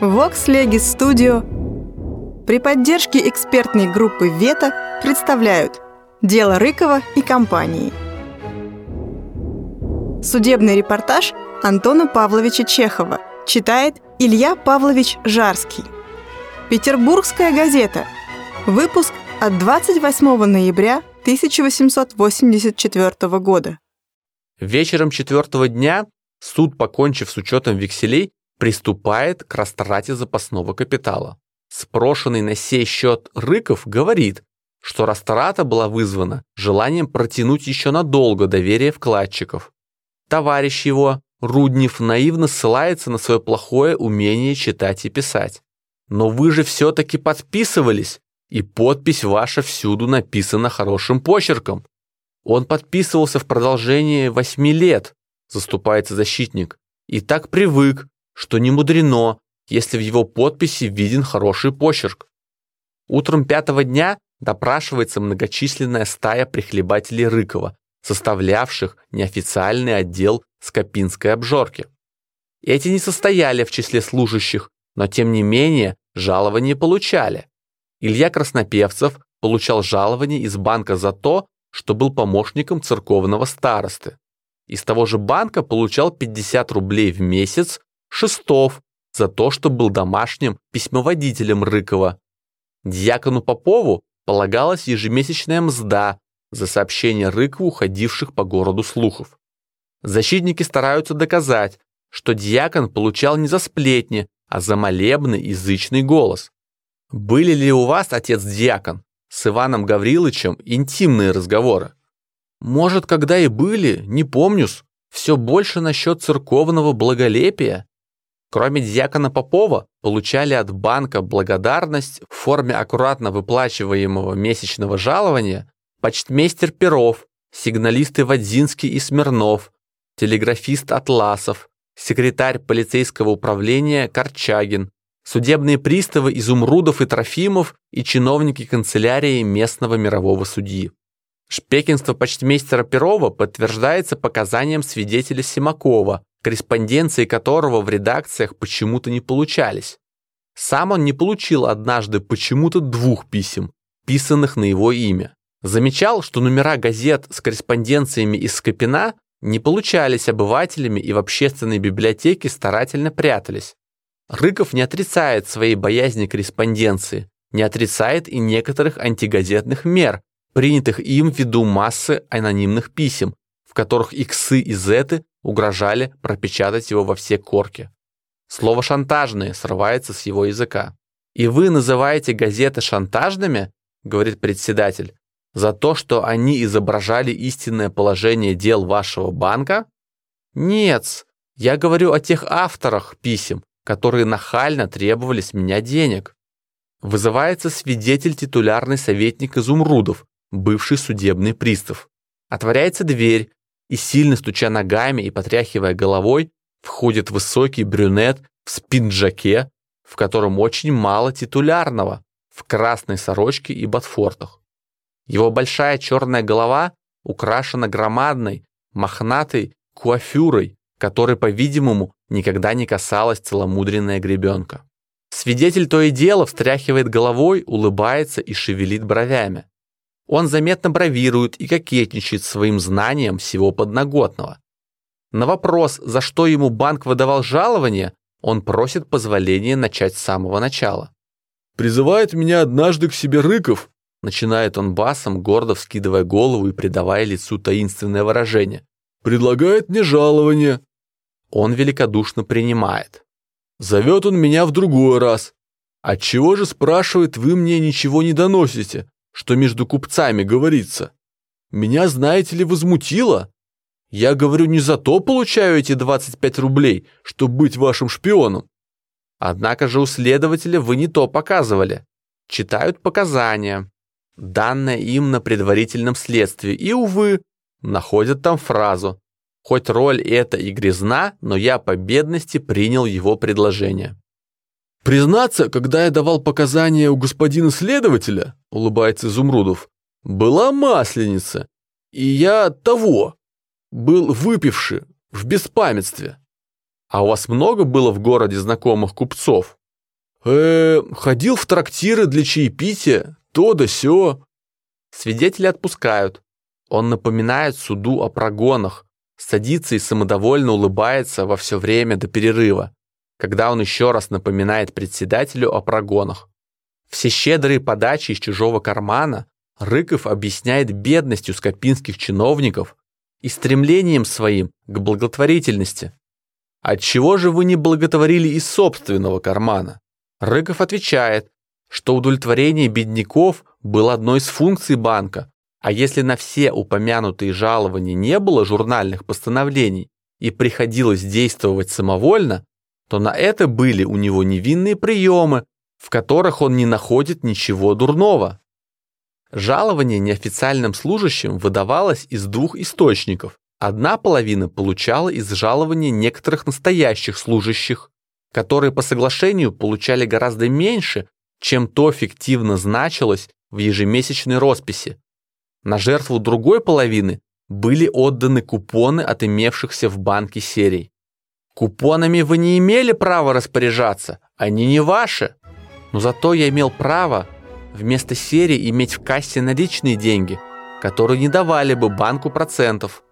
Vox Legis Studio при поддержке экспертной группы «Вета» представляют «Дело Рыкова и компании». Судебный репортаж Антона Павловича Чехова читает Илья Павлович Жарский. Петербургская газета. Выпуск от 28 ноября 1884 года. Вечером четвертого дня суд, покончив с учетом векселей, приступает к растрате запасного капитала. Спрошенный на сей счет Рыков говорит, что растрата была вызвана желанием протянуть еще надолго доверие вкладчиков. Товарищ его, Руднев, наивно ссылается на свое плохое умение читать и писать. Но вы же все-таки подписывались, и подпись ваша всюду написана хорошим почерком. Он подписывался в продолжении восьми лет, заступается защитник, и так привык, что не мудрено, если в его подписи виден хороший почерк. Утром пятого дня допрашивается многочисленная стая прихлебателей Рыкова, составлявших неофициальный отдел Скопинской обжорки. Эти не состояли в числе служащих, но тем не менее жалование получали. Илья Краснопевцев получал жалование из банка за то, что был помощником церковного старосты. Из того же банка получал 50 рублей в месяц Шестов за то, что был домашним письмоводителем Рыкова. Дьякону Попову полагалась ежемесячная мзда за сообщение Рыкову ходивших по городу слухов. Защитники стараются доказать, что дьякон получал не за сплетни, а за молебный язычный голос. Были ли у вас, отец-дьякон, с Иваном Гавриловичем интимные разговоры? Может, когда и были, не помню-с, все больше насчет церковного благолепия. Кроме дьякона Попова, получали от банка благодарность в форме аккуратно выплачиваемого месячного жалования почтмейстер Перов, сигналисты Вадзинский и Смирнов, телеграфист Атласов, секретарь полицейского управления Корчагин, судебные приставы Изумрудов и Трофимов и чиновники канцелярии местного мирового судьи. Шпекинство почтмейстера Перова подтверждается показанием свидетеля Симакова, корреспонденции которого в редакциях почему-то не получались. Сам он не получил однажды почему-то двух писем, писанных на его имя. Замечал, что номера газет с корреспонденциями из Скопина не получались обывателями и в общественной библиотеке старательно прятались. Рыков не отрицает своей боязни корреспонденции, не отрицает и некоторых антигазетных мер, принятых им ввиду массы анонимных писем, в которых иксы и зеты угрожали пропечатать его во все корки. Слово «шантажные» срывается с его языка. «И вы называете газеты шантажными?» — говорит председатель. «За то, что они изображали истинное положение дел вашего банка?» «Нет, я говорю о тех авторах писем, которые нахально требовали с меня денег». Вызывается свидетель-титулярный советник Изумрудов, бывший судебный пристав. Отворяется дверь, и сильно стуча ногами и потряхивая головой, входит высокий брюнет в спинджаке, в котором очень мало титулярного, в красной сорочке и ботфортах. Его большая черная голова украшена громадной, мохнатой куафюрой, которой, по-видимому, никогда не касалась целомудренная гребенка. Свидетель то и дело встряхивает головой, улыбается и шевелит бровями. Он заметно бравирует и кокетничает своим знанием всего подноготного. На вопрос, за что ему банк выдавал жалование, он просит позволения начать с самого начала. «Призывает меня однажды к себе Рыков», начинает он басом, гордо вскидывая голову и придавая лицу таинственное выражение. «Предлагает мне жалование». Он великодушно принимает. «Зовет он меня в другой раз. Отчего же, спрашивает, вы мне ничего не доносите? Что между купцами говорится. Меня, знаете ли, возмутило. Я говорю, не за то получаю эти 25 рублей, чтобы быть вашим шпионом. Однако же у следователя вы не то показывали. Читают показания, данные им на предварительном следствии, и, увы, находят там фразу «Хоть роль эта и грязна, но я по бедности принял его предложение». Признаться, когда я давал показания у господина следователя, улыбается Изумрудов, была масленица, и я того, был выпивший, в беспамятстве. А у вас много было в городе знакомых купцов? э, ходил в трактиры для чаепития, то да сё. Свидетеля отпускают. Он напоминает суду о прогонах, садится и самодовольно улыбается во все время до перерыва, когда он еще раз напоминает председателю о прогонах. Все щедрые подачи из чужого кармана Рыков объясняет бедностью скопинских чиновников и стремлением своим к благотворительности. Отчего же вы не благотворили из собственного кармана? Рыков отвечает, что удовлетворение бедняков было одной из функций банка, а если на все упомянутые жалования не было журнальных постановлений и приходилось действовать самовольно, то на это были у него невинные приемы, в которых он не находит ничего дурного. Жалование неофициальным служащим выдавалось из двух источников. Одна половина получала из жалования некоторых настоящих служащих, которые по соглашению получали гораздо меньше, чем то фиктивно значилось в ежемесячной росписи. На жертву другой половины были отданы купоны от имевшихся в банке серий. Купонами вы не имели права распоряжаться, они не ваши. Но зато я имел право вместо серии иметь в кассе наличные деньги, которые не давали бы банку процентов.